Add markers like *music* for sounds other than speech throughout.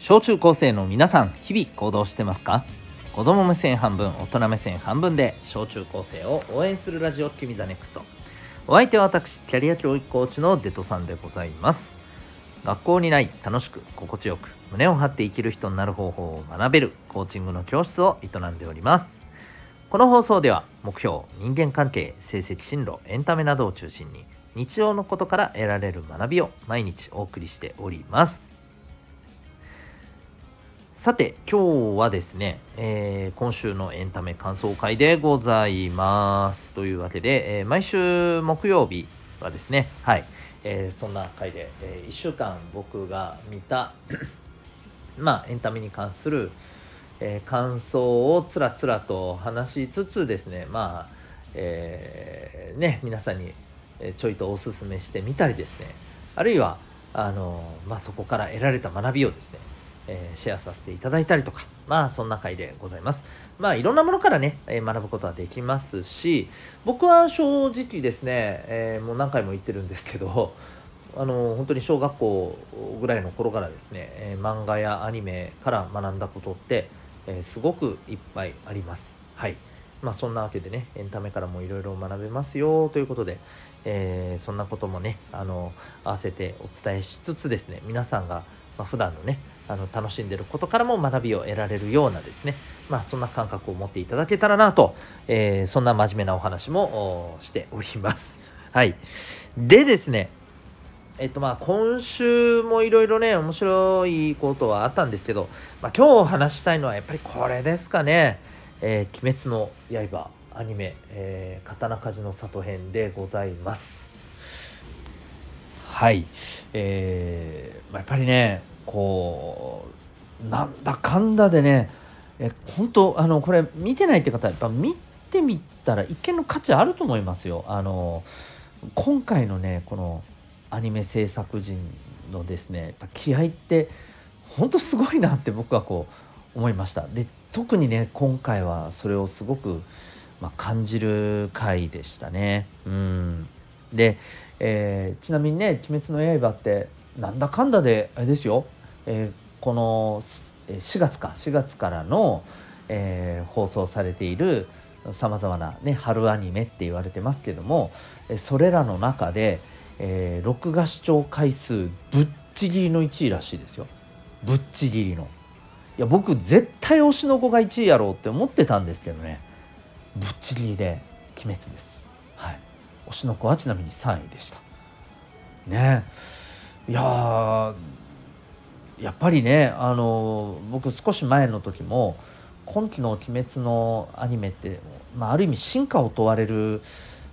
小中高生の皆さん日々行動してますか？子供目線半分大人目線半分で小中高生を応援するラジオ君ザネクスト。お相手は私キャリア教育コーチのデトさんでございます。学校にない楽しく心地よく胸を張って生きる人になる方法を学べるコーチングの教室を営んでおります。この放送では目標人間関係成績進路エンタメなどを中心に日常のことから得られる学びを毎日お送りしております。さて今日はですね、えー、今週のエンタメ感想会でございます。というわけで、えー、毎週木曜日はですねはい、えー、そんな回で、え1週間僕が見た *coughs* まあエンタメに関する、え感想をつらつらと話しつつですねまあ、えね皆さんにちょいとおすすめしてみたりですねあるいはあの、まあ、そこから得られた学びをですねえー、シェアさせていただいたりとか、まあそんな回でございます。まあいろんなものからね、えー、学ぶことはできますし、僕は正直ですね、えー、もう何回も言ってるんですけど、*laughs* あの本当に小学校ぐらいの頃からですね、え漫画やアニメから学んだことって、えすごくいっぱいあります。はい。まあそんなわけでね、エンタメからもいろいろ学べますよということで、えー、そんなこともね、あの、合わせてお伝えしつつですね、皆さんが、まあ、普段のね、あの楽しんでることからも学びを得られるようなですね。まあそんな感覚を持っていただけたらなと、えー、そんな真面目なお話もしております。*laughs* はい。でですねえっとまあ今週もいろいろね面白いことはあったんですけど、まあ、今日話したいのはやっぱりこれですかね「えー、鬼滅の刃」アニメ、えー、刀鍛冶の里編でございます。はい。えー、まあ、やっぱりねこうなんだかんだでねえ本当あのこれ見てないって方やっぱ見てみたら一見の価値あると思いますよ。あの今回のねこのアニメ制作陣のですねやっぱ気合って本当すごいなって僕はこう思いました。で特にね今回はそれをすごく、まあ、感じる回でしたね。うんで、えー、ちなみにね「鬼滅の刃」ってなんだかんだであれですよえー、この4月か4月からの、えー、放送されているさまざまな、ね、春アニメって言われてますけどもそれらの中で、えー、録画視聴回数ぶっちぎりの1位らしいですよ。ぶっちぎりの。いや僕絶対推しの子が1位やろうって思ってたんですけどね。ぶっちぎりで鬼滅です。はい。推しの子はちなみに3位でした。ね。いややっぱりねあの僕少し前の時も今期の「鬼滅」のアニメって、まあ、ある意味進化を問われる、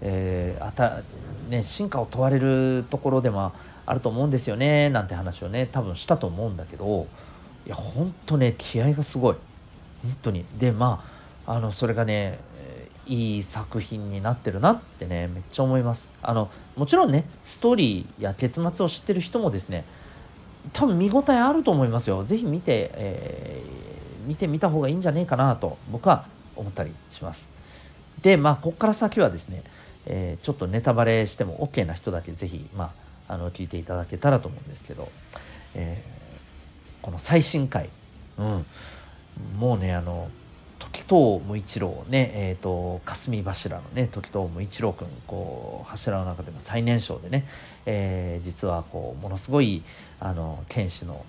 えーあたね、進化を問われるところでもあると思うんですよねなんて話をね多分したと思うんだけどいや本当ね気合がすごい。本当に。でまああのそれがねいい作品になってるなってねめっちゃ思います。あのもちろんねストーリーや結末を知ってる人もですね多分見応えあると思いますよ。ぜひ見て、えー、見てみた方がいいんじゃねえかなと僕は思ったりします。で、まあ、ここから先はですね、えー、ちょっとネタバレしても OK な人だけぜひ、まあ、あの聞いていただけたらと思うんですけど、えー、この最新回、うん、もうね、あの、藤無一郎ね、えーと、霞柱のね時藤無一郎君こう柱の中でも最年少でね、えー、実はこうものすごいあの剣士の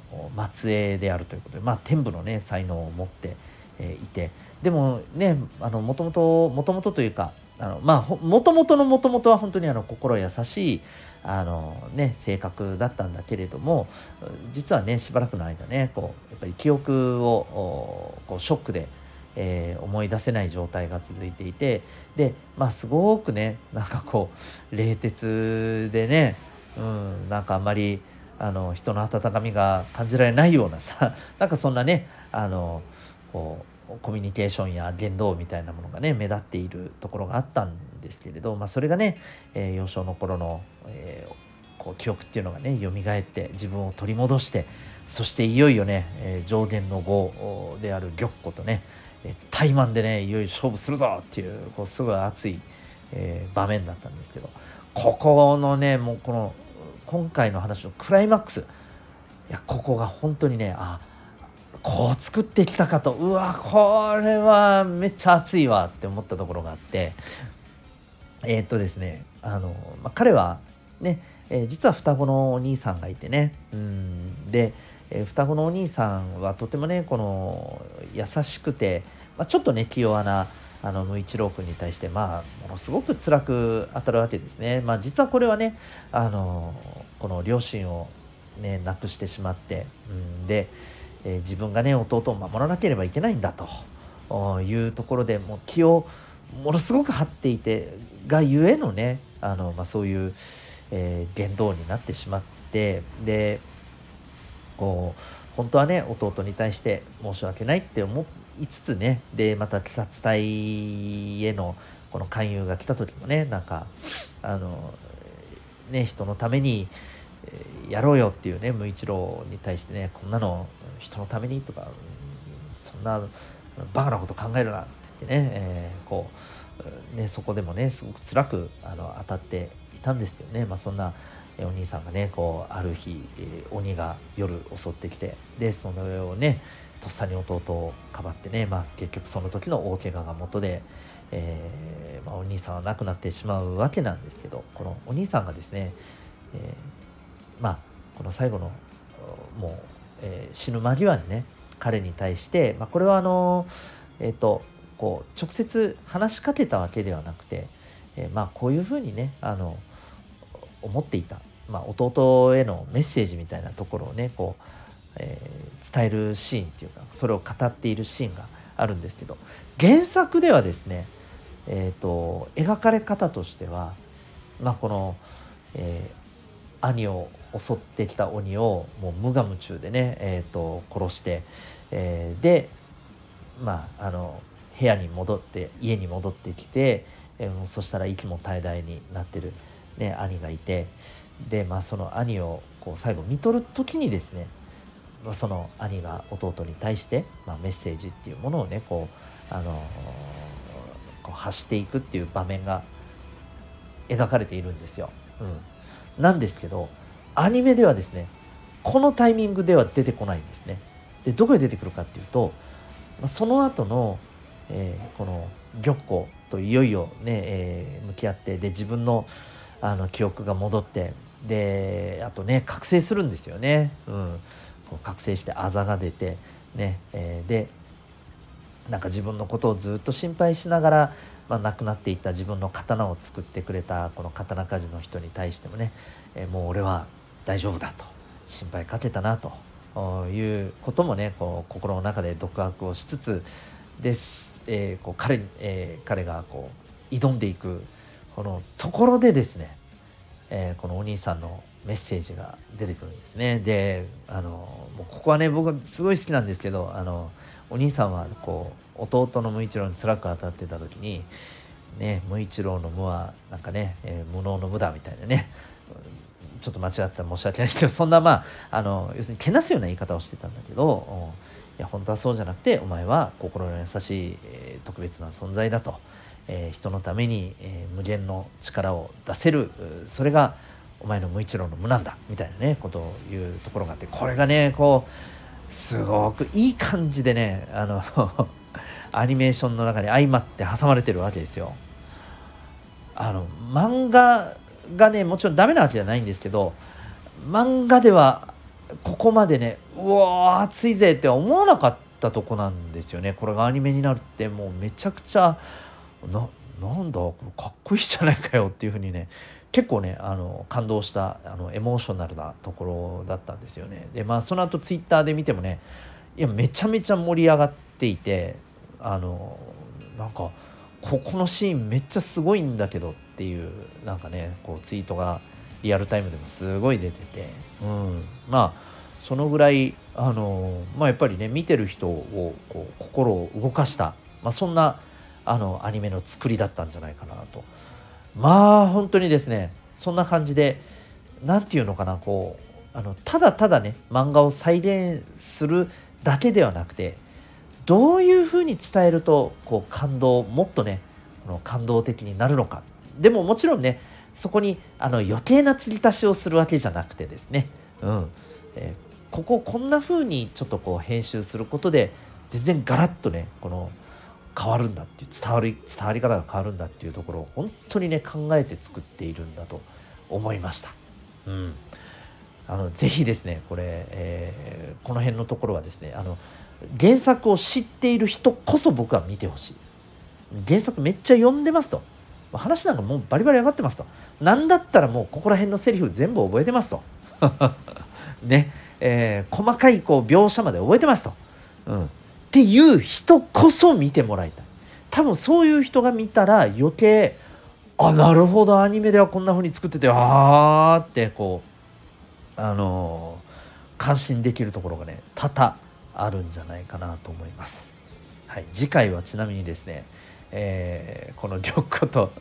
末裔であるということで、まあ、天部のね才能を持って、えー、いてでもねもともともともとというかあのまあもともとのもともとは本当にあの心優しいあのね性格だったんだけれども実はねしばらくの間ねこうやっぱり記憶をこうショックでえー、思い出せない状態が続いていてでまあすごくねなんかこう冷徹でね、うん、なんかあんまりあの人の温かみが感じられないようなさ *laughs* なんかそんなねあのこうコミュニケーションや言動みたいなものがね目立っているところがあったんですけれど、まあ、それがね、えー、幼少の頃の、えー、こう記憶っていうのがね蘇って自分を取り戻してそしていよいよね、えー、上限の語である玉子とね怠慢でねいよいよ勝負するぞっていうこうすごい熱い、えー、場面だったんですけどここのねもうこの今回の話のクライマックスいやここが本当にねあこう作ってきたかとうわこれはめっちゃ熱いわって思ったところがあってえー、っとですねあの、まあ、彼はね、えー、実は双子のお兄さんがいてねうんで、えー、双子のお兄さんはとてもねこの優しくて、まあ、ちょっとね気弱なあの無一郎君に対してまあものすごく辛く当たるわけですね。まあ、実はこれはねあのこの両親をね亡くしてしまって、うん、で、えー、自分がね弟を守らなければいけないんだというところでもう気をものすごく張っていてがゆえのねあの、まあ、そういう、えー、言動になってしまってでこう本当はね弟に対して申し訳ないって思いつつねでまた鬼殺隊へのこの勧誘が来た時もねなんかあのね人のためにやろうよっていうね無一郎に対してねこんなの人のためにとかそんなバカなこと考えるなって言ってね、えー、こうねそこでもねすごく辛くあの当たっていたんですけどね、まあ、そんなお兄さんがねこうある日、鬼が夜襲ってきてでその上をねとっさに弟をかばってね、まあ、結局その時の大怪我が元で、えー、まあ、お兄さんは亡くなってしまうわけなんですけどこのお兄さんがですね、えー、まあこの最後のもう、えー、死ぬ間際にね彼に対して、まあ、これはあのえっ、とこう直接話しかけたわけではなくて、えまあこういうふうにねあの思っていた、まあ、弟へのメッセージみたいなところをねこう、えー、伝えるシーンっていうかそれを語っているシーンがあるんですけど原作ではですね、えーと、描かれ方としては、まあ、この、えー、兄を襲ってきた鬼をもう無我夢中でね、えーと、殺して、えー、でまああの部屋に戻って家に戻ってきて、えー、そしたら息も絶え絶えになってる。ね、兄がいてで、まあ、その兄をこう最後見とる時にですね、まあ、その兄が弟に対して、まあ、メッセージっていうものをねこう、あのー、こう発していくっていう場面が描かれているんですよ。うん、なんですけどアニメではですねこのタイミングでは出てこないんですね。でどこで出てくるかっていうとその後の、えー、この玉子といよいよね、えー、向き合ってで自分のあの記憶が戻ってであとね覚醒するんですよね、うん、こう覚醒してあざが出てね、えー、でなんか自分のことをずっと心配しながら、まあ、亡くなっていった自分の刀を作ってくれたこの刀鍛冶の人に対してもね、えー、もう俺は大丈夫だと。心配かけたなと。いうこともねこう心の中で独白をしつつです、えー、こう彼えー、彼がこう挑んでいくこのところでですね、えー、このお兄さんのメッセージが出てくるんですねであのもうここはね僕すごい好きなんですけどあのお兄さんはこう弟の無一郎に辛く当たってた時にね無一郎の無はなんかね、えー、無能の無だみたいなねちょっと間違ってたら申し訳ないですけどそんなまああの要するにけなすような言い方をしてたんだけどいや本当はそうじゃなくてお前は心の優しい、えー、特別な存在だと。えー、人のために、えー、無限の力を出せるそれがお前の無一郎の無なんだみたいなねことを言うところがあってこれがねこうすごくいい感じでねあの *laughs* アニメーションの中に相まって挟まれてるわけですよ。あの漫画がねもちろんダメなわけじゃないんですけど漫画ではここまでねうわ熱いぜって思わなかったとこなんですよねこれがアニメになるってもうめちゃくちゃななんだこれかっこいいじゃないかよっていうふうにね結構ねあの感動したあのエモーショナルなところだったんですよね。でまあその後ツイッターで見てもねいやめちゃめちゃ盛り上がっていてあのなんかここのシーンめっちゃすごいんだけどっていうなんかねこうツイートがリアルタイムでもすごい出てて、うん、まあそのぐらいあの、まあ、やっぱりね見てる人をこう心を動かした、まあ、そんなあのアニメの作りだったんじゃないかなと。まあ本当にですねそんな感じで何て言うのかなこうあのただただね漫画を再現するだけではなくてどういうふうに伝えるとこう感動もっとねこの感動的になるのか。でももちろんねそこにあの余計な継ぎ足しをするわけじゃなくてですね、うん。えこここんな風にちょっとこう編集することで全然ガラッとねこの変わるんだっていう伝わり伝わり方が変わるんだっていうところを本当にね考えて作っているんだと思いました。うん、あのぜひですねこれ、えー、この辺のところはですねあの原作を知っている人こそ僕は見てほしい。原作めっちゃ読んでますと。話なんかもうバリバリ上がってますと。何だったらもうここら辺のセリフ全部覚えてますと。*laughs* ね。えー、細かいこう描写まで覚えてますと、うん、っていう人こそ見てもらいたい多分そういう人が見たら余計あなるほどアニメではこんな風に作っててああってこうあのー、感心できるところがね多々あるんじゃないかなと思います。はい、次回はちなみにですね、えー、この玉子と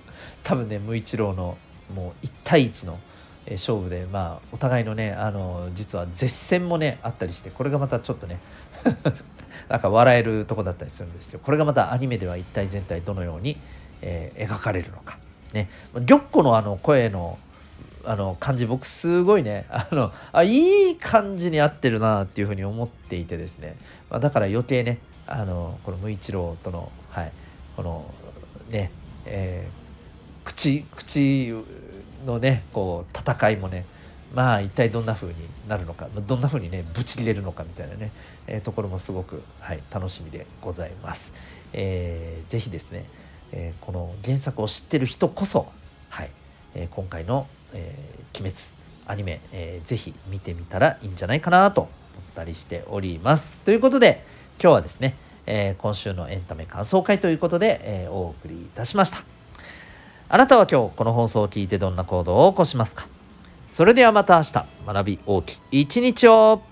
多分ね無一郎のもう1対1の勝負でまあお互いのねあの実は絶戦もねあったりしてこれがまたちょっとね *laughs* なんか笑えるとこだったりするんですけどこれがまたアニメでは一体全体どのように、えー、描かれるのか。ね。玉子のあの声のあの感じ僕すごいねあのあいい感じに合ってるなっていうふうに思っていてですね、まあ、だから余計ねあのこの無一郎との、はい、このね、えー、口口のねこう戦いもねまあ一体どんな風になるのかどんな風にねぶち切れるのかみたいなね、えー、ところもすごく、はい、楽しみでございます。えー、ぜひですね、えー、この原作を知ってる人こそ、はいえー、今回のえー、鬼滅アニメ、えー、ぜひ見てみたらいいんじゃないかなと思ったりしております。ということで今日はですね、えー、今週のエンタメ感想会ということで、えー、お送りいたしました。あなたは今日この放送を聞いてどんな行動を起こしますか？それではまた明日。学び大きい一日を。